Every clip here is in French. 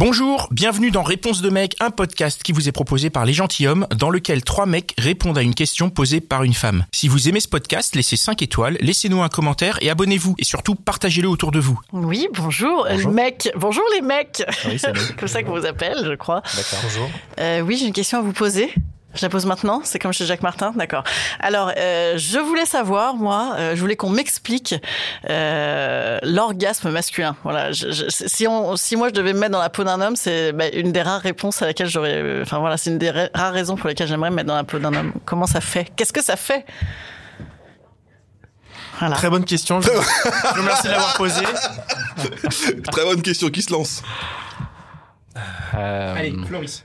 Bonjour, bienvenue dans Réponse de mec, un podcast qui vous est proposé par les gentilshommes, dans lequel trois mecs répondent à une question posée par une femme. Si vous aimez ce podcast, laissez 5 étoiles, laissez-nous un commentaire et abonnez-vous. Et surtout, partagez-le autour de vous. Oui, bonjour, Bonjour. les mecs. Bonjour les mecs. Oui, nous. C'est comme ça qu'on vous appelle, je crois. D'accord. Bonjour. Euh, oui, j'ai une question à vous poser. Je la pose maintenant, c'est comme chez Jacques Martin, d'accord. Alors, euh, je voulais savoir, moi, euh, je voulais qu'on m'explique euh, l'orgasme masculin. Voilà, je- je- si, on, si moi je devais me mettre dans la peau d'un homme, c'est bah, une des rares réponses à laquelle j'aurais. euh, Enfin voilà, c'est une des ra- rares raisons pour lesquelles j'aimerais me mettre dans la peau d'un homme. Comment ça fait? Qu'est-ce que ça fait? Voilà. Très bonne question. Je je vous remercie de l'avoir posée. Très bonne question qui se lance. Euh, Allez, Floris.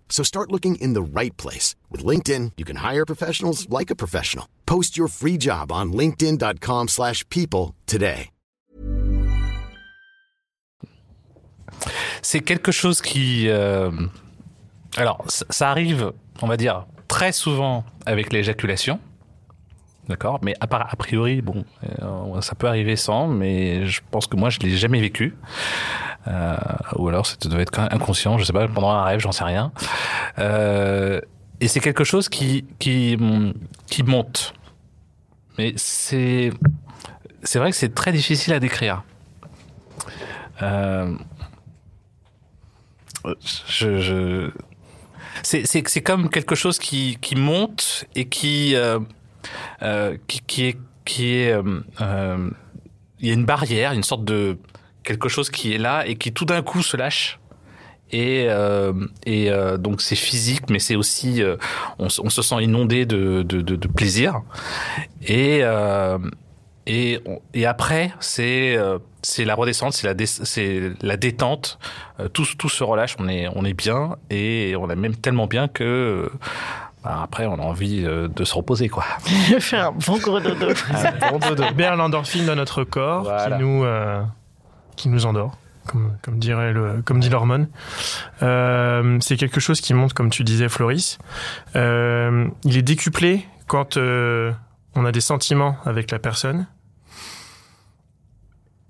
So start looking in the right place. With LinkedIn, you can hire professionals like a professional. Post your free job on linkedin.com/people slash people today. c'est quelque chose qui... euh, alors, ça, arrive, on va dire, très souvent avec l'éjaculation. D'accord? Mais à, part- a priori, bon, euh, ça peut arriver sans, mais je pense que moi, je l'ai jamais vécu. Euh, ou alors, ça devait être inconscient, je sais pas, pendant un rêve, j'en sais rien. Euh, et c'est quelque chose qui, qui, monte. Mais c'est, c'est vrai que c'est très difficile à décrire. Euh, je. C'est, c'est, comme quelque chose qui, qui monte et qui, qui, est, qui est, il y a une barrière, une sorte de quelque chose qui est là et qui tout d'un coup se lâche. Et, euh, et euh, donc c'est physique, mais c'est aussi, euh, on, se sent inondé de, de, de, de plaisir. Et, euh, et, et après, c'est euh, c'est la redescente, c'est la, dé- c'est la détente. Euh, tout, tout se relâche, on est, on est bien et on est même tellement bien que bah, après on a envie euh, de se reposer quoi. Faire un bon gros dodo. Un bon dodo. Libère l'endorphine dans notre corps Voilà. qui, nous, euh, qui nous endort, comme, comme, dirait le, comme dit l'hormone. Euh, c'est quelque chose qui monte, comme tu disais, Floris. Euh, il est décuplé quand euh, on a des sentiments avec la personne.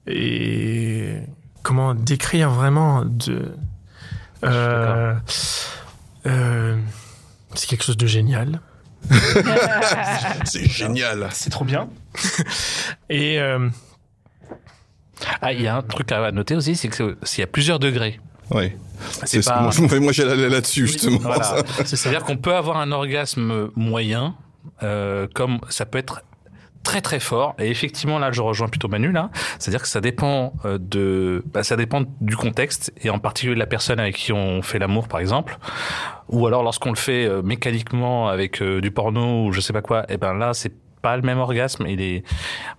Et comment décrire vraiment de. Euh, euh, c'est quelque chose de génial. C'est génial. C'est trop bien. Et euh, Ah, il y a un truc à noter aussi, c'est que s'il y a plusieurs degrés. Ouais. C'est C'est ce pas. que moi, moi j'allais là-dessus justement. Voilà. C'est-à-dire qu'on peut avoir un orgasme moyen, euh, comme ça peut être très très fort. Et effectivement, là, je rejoins plutôt Manu là. C'est-à-dire que ça dépend euh, de, bah, ça dépend du contexte et en particulier de la personne avec qui on fait l'amour, par exemple. Ou alors lorsqu'on le fait euh, mécaniquement avec euh, du porno ou je sais pas quoi. Et ben là, c'est pas le même orgasme. Il est,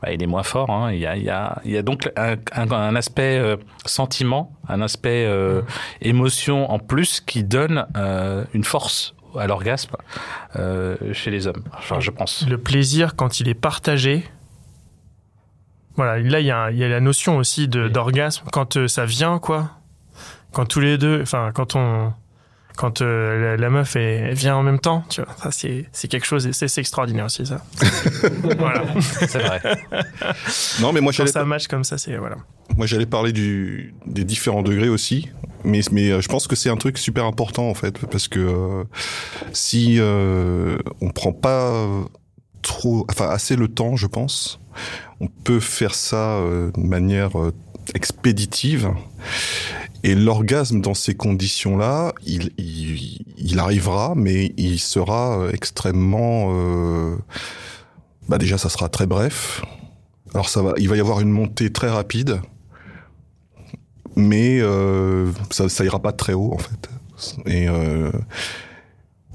bah, il est moins fort. Hein. Il y a, il y a, il y a donc un, un, un aspect euh, sentiment, un aspect euh, émotion en plus qui donne euh, une force à l'orgasme chez les hommes. Enfin, je pense. le plaisir quand il est partagé. Voilà, là il y, a- il y a la notion aussi d'orgasme quand ça vient quoi. Quand tous les deux, enfin quand on, quand euh, la, la meuf elle vient en même temps, tu vois, ça c'est c'est quelque chose, c'est c'est extraordinaire aussi ça. voilà, C'est vrai. Non, mais moi quand j'allais, ça match comme ça, c'est voilà. moi j'allais parler du, des différents degrés aussi, mais mais euh, je pense que c'est un truc super important en fait parce que euh, si euh, on prend pas trop, enfin assez le temps, je pense, on peut faire ça euh, de manière euh, expéditive. Et l'orgasme dans ces conditions-là, il, il, il arrivera, mais il sera euh, extrêmement. euh, bah déjà, ça sera très bref. Alors ça va, il va y avoir une montée très rapide, mais euh, ça, ça ira pas très haut en fait. Et euh,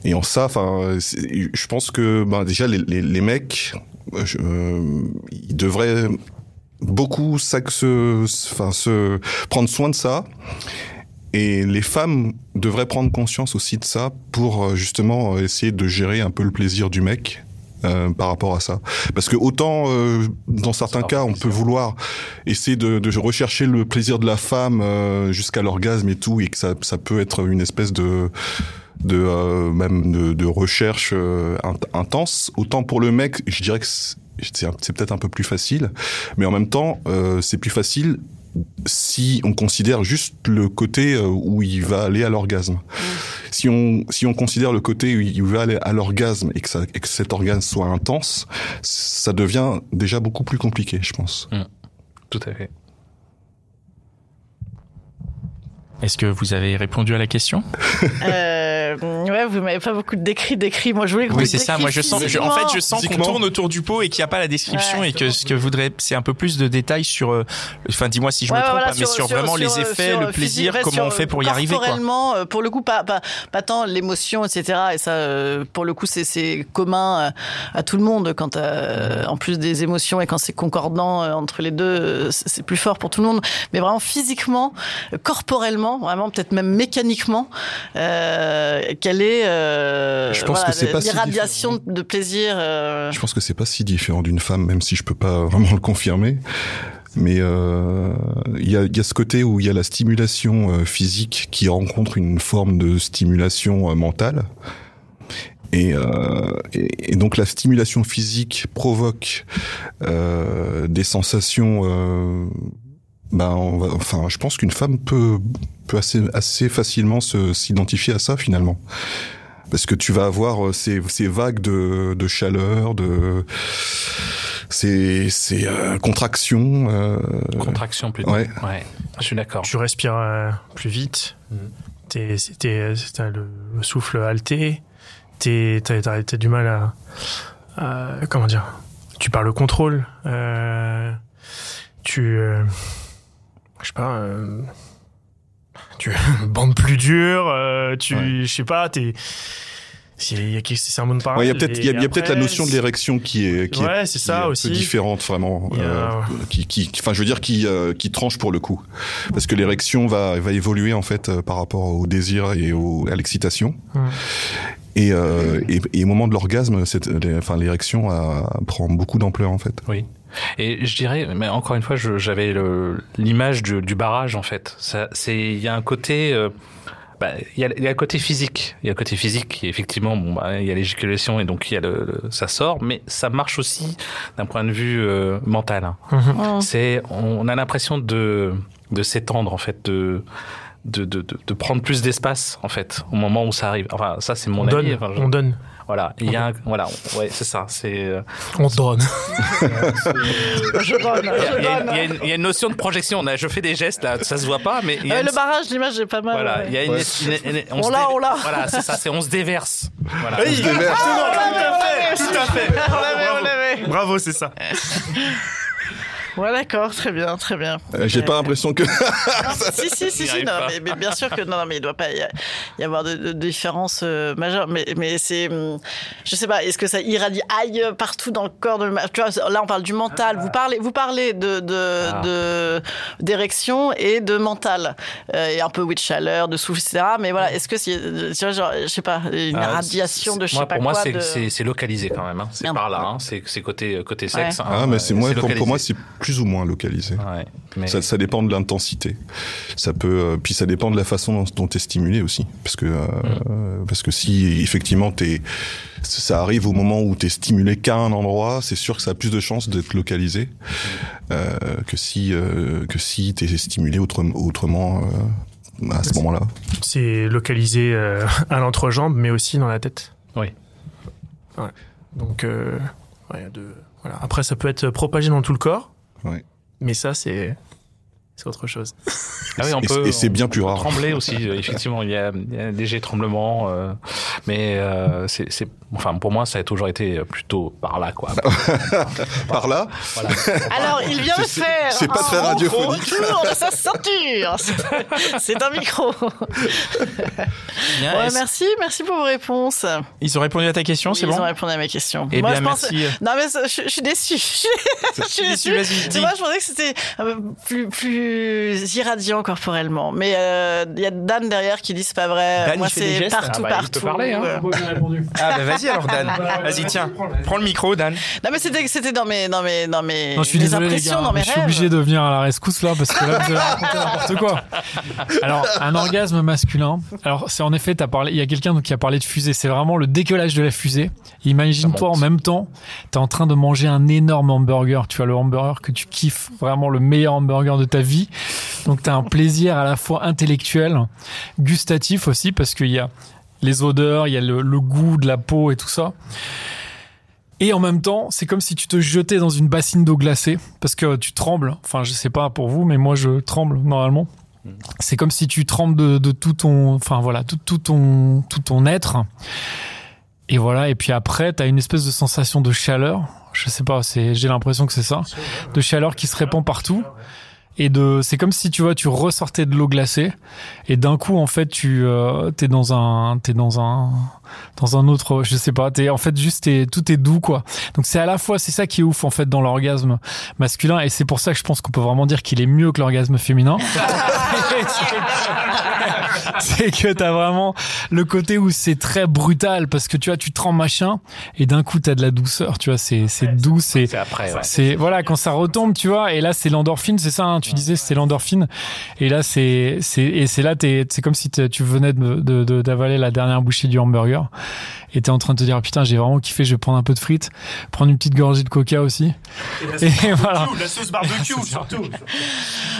et en ça, enfin, je pense que ben déjà les, les, les mecs, euh, euh, ils devraient beaucoup ça, se, enfin, se prendre soin de ça Et les femmes devraient prendre conscience aussi de ça pour euh, justement euh, essayer de gérer un peu le plaisir du mec. euh, par rapport à ça, parce que autant euh, dans certains cas on peut vouloir essayer de, de rechercher le plaisir de la femme euh, jusqu'à l'orgasme et tout, et que ça, ça peut être une espèce de de euh, même de, de recherche euh, int- intense. Autant pour le mec, je dirais que c'est peut-être un peu plus facile, mais en même temps, euh, c'est plus facile si on considère juste le côté euh, où il va aller à l'orgasme. Si on si on considère le côté où il va aller à l'orgasme et que ça et que cet orgasme soit intense, ça devient déjà beaucoup plus compliqué, je pense. Tout à fait. Est-ce que vous avez répondu à la question? Euh, ouais, vous m'avez pas beaucoup décrit, décrit. Moi, je voulais que vous Oui, c'est ça. Moi, je sens. je- en fait, je sens qu'on tourne autour du pot et qu'il n'y a pas la description Ouais, et que ce que voudrait, c'est un peu plus de détails sur. euh, Enfin, dis-moi si je me trompe, voilà, mais sur, vraiment les sur, effets, sur, le euh, plaisir, physique, comment on fait pour y arriver, quoi. Corporellement, euh, pour le coup, pas, pas, pas tant l'émotion, etc. Et ça, euh, pour le coup, c'est, commun à, à tout le monde. Quand euh, en plus des émotions et quand c'est concordant euh, entre les deux, euh, c'est plus fort pour tout le monde. Mais vraiment physiquement, euh, corporellement, vraiment peut-être même mécaniquement, euh, quelle est euh, Je pense voilà, que c'est pas si l'irradiation de plaisir. euh, Je pense que c'est pas si différent d'une femme, même si je peux pas vraiment le confirmer. Mais euh, il y, a, y a ce côté où il y a la stimulation euh, physique qui rencontre une forme de stimulation euh, mentale. Et, euh, et, et donc la stimulation physique provoque euh, des sensations. Euh, ben, on va, enfin, je pense qu'une femme peut peut assez assez facilement se s'identifier à ça finalement parce que tu vas avoir euh, ces, ces vagues de, de chaleur, de ces, ces euh, contractions. euh, Contraction plutôt. ouais. Ouais. Je suis d'accord. Tu respires euh, plus vite. T'es, t'es- t'as le, le souffle halté. T'es, t'as, t'as- t'as du mal à, à- comment dire? Tu perds le contrôle. euh, tu, euh, je sais pas. euh, tu bandes plus dur. euh, tu, Ouais. je sais pas. T'es, c'est, il y a, quelque- c'est un pareil. Ouais, il y a peut-être il y a, il y a peut-être la notion de l'érection qui est qui est, Ouais, qui ça est un aussi. peu différente vraiment a- euh, qui qui enfin je veux dire qui euh, qui tranche pour le coup parce que l'érection va va évoluer en fait euh, par rapport au désir et au, à l'excitation et, et et au moment de l'orgasme enfin l'érection prend beaucoup d'ampleur en fait Oui. Et je dirais, mais encore une fois, j'avais l'image du, du barrage en fait. Il y a un côté, euh, bah, il y a, y a le côté physique. Il y a le côté physique qui effectivement, bon, bah, il y a l'éjaculation et donc il y a le, le- ça sort, mais ça marche aussi d'un point de vue euh, mental. hein. Mm. C'est, on a l'impression de, de s'étendre en fait, de de, de, de, de prendre plus d'espace en fait au moment où ça arrive. Enfin, ça c'est mon on avis. donne, Enfin, je- on donne, Voilà, il y a un, voilà, ouais, c'est ça. C'est euh, on donne. Je donne, Il y, a- une- il y a une notion de projection. On a- je fais des gestes là, ça se voit pas, mais il y a Euh, une- le barrage, l'image est pas mal. voilà, ouais. il y a une, Ouais. une- une- On se l'a, on l'a. Voilà, c'est ça, c'est on se déverse. Voilà. Oui, déverse. absolument, tout à fait, tout à fait. On l'avait, on l'avait. Bravo, c'est ça. Ouais, d'accord, très bien, très bien. Euh, j'ai pas l'impression que Non, si, si, si, si, non, mais, mais bien sûr que non, non, mais il doit pas y, y avoir de, de différence euh, majeure. Mais, mais c'est, hum, je sais pas, est-ce que ça irradie aille partout dans le corps de, tu vois, là on parle du mental. Vous parlez, vous parlez de, de, Ah. de- d'érection et de mental euh, et un peu oui de chaleur, de souffle, etc. Mais voilà, est-ce que c'est, tu vois, genre, je sais pas, une Ah, radiation c'est- de je sais moi, pas pour moi, quoi. c'est, de- c'est, localisé quand même. hein. C'est par là. Hein. C'est, c'est côté côté sexe. Ouais. hein. ah mais c'est moi pour, pour moi c'est plus ou moins localisé Ouais, mais Ça, ça dépend de l'intensité. Ça peut, euh, puis ça dépend de la façon dont, dont t'es stimulé aussi, parce que euh, Mm. parce que si effectivement t'es, ça arrive au moment où t'es stimulé qu'à un endroit, c'est sûr que ça a plus de chances d'être localisé euh, que si euh, que si t'es stimulé autrement, autrement euh, à ce moment-là. C'est localisé euh, à l'entrejambe, mais aussi dans la tête. Oui. Ouais. Donc, euh, ouais, de, voilà. après, ça peut être propagé dans tout le corps. Ouais. Mais ça, c'est c'est autre chose. Ah oui, on Et- peut, et c'est bien on plus peut rare. Trembler aussi, euh, effectivement, il y a, il y a un léger tremblement, euh, mais euh, c'est, c'est, enfin, pour moi, ça a toujours été plutôt par là, quoi. Par là, Voilà. Alors, il vient de faire. c'est pas un très radiophonique. Retour de sa ceinture. C'est- C'est un micro. Bien, Ouais, est-ce- merci, merci pour vos réponses. Ils ont répondu à ta question, c'est Ils bon ont répondu à mes questions. Eh Moi, bien, je pense- merci. Non, mais je, je suis déçue. Je suis déçu. Moi, je pensais que c'était un peu plus, plus plus irradiant corporellement. Mais euh, il y a Dan derrière qui dit c'est pas vrai. Dan, Moi, c'est partout, Ah bah, il partout. peut parler, hein. Euh, Ah bah vas-y alors Dan. Vas-y tiens, prends le micro Dan. Non, mais c'était, c'était dans mes, dans mes, dans mes, Non, je suis mes désolé les impressions, gars, dans mes je suis obligé de venir à la rescousse là parce que là vous avez raconté n'importe quoi. Alors un orgasme masculin. Alors c'est en effet t'as parlé, il y a quelqu'un donc qui a parlé de fusée. C'est vraiment le décollage de la fusée. Imagine-toi en même temps, t'es en train de manger un énorme hamburger. Tu as le hamburger que tu kiffes, vraiment le meilleur hamburger de ta vie. Donc t'as un plaisir à la fois intellectuel, gustatif aussi parce qu'il y a les odeurs, il y a le, le goût de la peau et tout ça. Et en même temps, c'est comme si tu te jetais dans une bassine d'eau glacée parce que tu trembles. Enfin, je sais pas pour vous, mais moi je tremble normalement. C'est comme si tu trembles de, de tout ton, enfin voilà, tout, tout ton, tout ton être. Et voilà. Et puis après, t'as une espèce de sensation de chaleur. Je sais pas, c'est, j'ai l'impression que c'est ça, de chaleur qui se répand partout. Et de, c'est comme si tu vois, tu ressortais de l'eau glacée et d'un coup en fait tu euh, t'es dans un, t'es dans un, dans un autre, je sais pas, t'es en fait juste t'es, tout est doux quoi. Donc c'est à la fois c'est ça qui est ouf en fait dans l'orgasme masculin et c'est pour ça que je pense qu'on peut vraiment dire qu'il est mieux que l'orgasme féminin. c'est que t'as vraiment le côté où c'est très brutal parce que tu vois tu te rends machin et d'un coup t'as de la douceur, tu vois c'est c'est doux, c'est C'est après, ouais. c'est voilà quand ça retombe, tu vois. Et là, c'est l'endorphine, c'est ça. hein, tu disais, c'était l'endorphine. Et là, c'est c'est et c'est là, t'es c'est comme si tu venais de de- de- d'avaler la dernière bouchée du hamburger. Et t'es en train de te dire putain, j'ai vraiment kiffé. Je vais prendre un peu de frites, prendre une petite gorgée de coca aussi. Et voilà. La sauce barbecue surtout.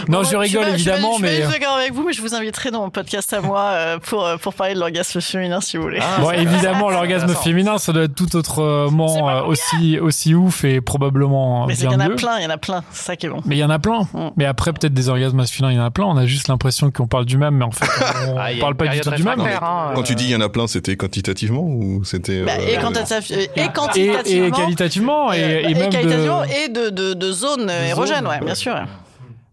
Non, Bon, je rigole évidemment, je je suis mais d'accord avec vous, mais je vous inviterai dans mon podcast à moi euh, pour euh, pour parler de l'orgasme féminin si vous voulez. bon, évidemment, l'orgasme féminin, ça doit être tout autrement euh, aussi aussi ouf et probablement mais il y bien en a plein, il y en a plein. C'est ça qui est bon. Mais il y en a plein. Mm. Mais après, peut-être des orgasmes masculins, il y en a plein. On a juste l'impression qu'on parle du même, mais en fait, on, Ah, parle pas du tout du même. hein, Quand tu dis il y en a plein, c'était quantitativement ou c'était Bah, euh, et, quantitatif- et Et, quantitativement. et qualitativement, et, et même qualitativement de... et de, de, de zones euh, érogènes, ouais, bien sûr.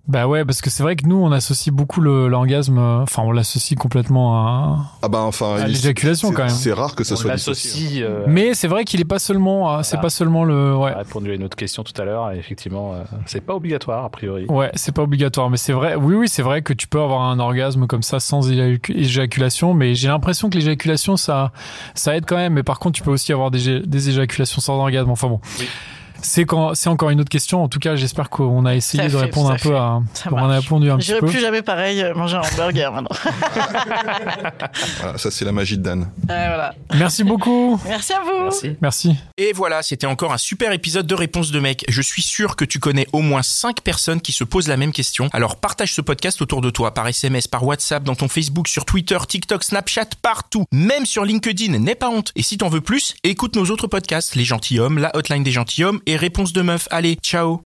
Bah ouais, parce que c'est vrai que nous, on associe beaucoup le- l'orgasme, euh, enfin, on l'associe complètement à... Ah bah enfin, À il- l'éjaculation, quand même. C'est rare que ça on soit l'associe. euh, Mais c'est vrai qu'il est pas seulement, euh, c'est pas seulement le, ouais. a répondu à une autre question tout à l'heure. Effectivement, euh, c'est pas obligatoire a priori. Ouais, c'est pas obligatoire, mais c'est vrai. Oui, oui, c'est vrai que tu peux avoir un orgasme comme ça sans éjac- éjaculation, mais j'ai l'impression que l'éjaculation ça, ça aide quand même. Mais par contre, tu peux aussi avoir des, éjaculations sans orgasme. Enfin bon, c'est encore une autre question. En tout cas, j'espère qu'on a essayé de fait, répondre un peu à, Ça qu'on a répondu un petit J'irai peu. plus jamais pareil euh, manger un hamburger maintenant. Voilà, ça c'est la magie de Dan. Ouais, voilà. Merci beaucoup. Merci à vous. Merci. Merci. Et voilà, c'était encore un super épisode de Réponse de mec. Je suis sûr que tu connais au moins 5 personnes qui se posent la même question. Alors partage ce podcast autour de toi, par SMS, par WhatsApp, dans ton Facebook, sur Twitter, TikTok, Snapchat, partout. Même sur LinkedIn, n'aie pas honte. Et si t'en veux plus, écoute nos autres podcasts, Les Gentilhommes, La Hotline des Gentilhommes et Réponse de Meuf. Allez, ciao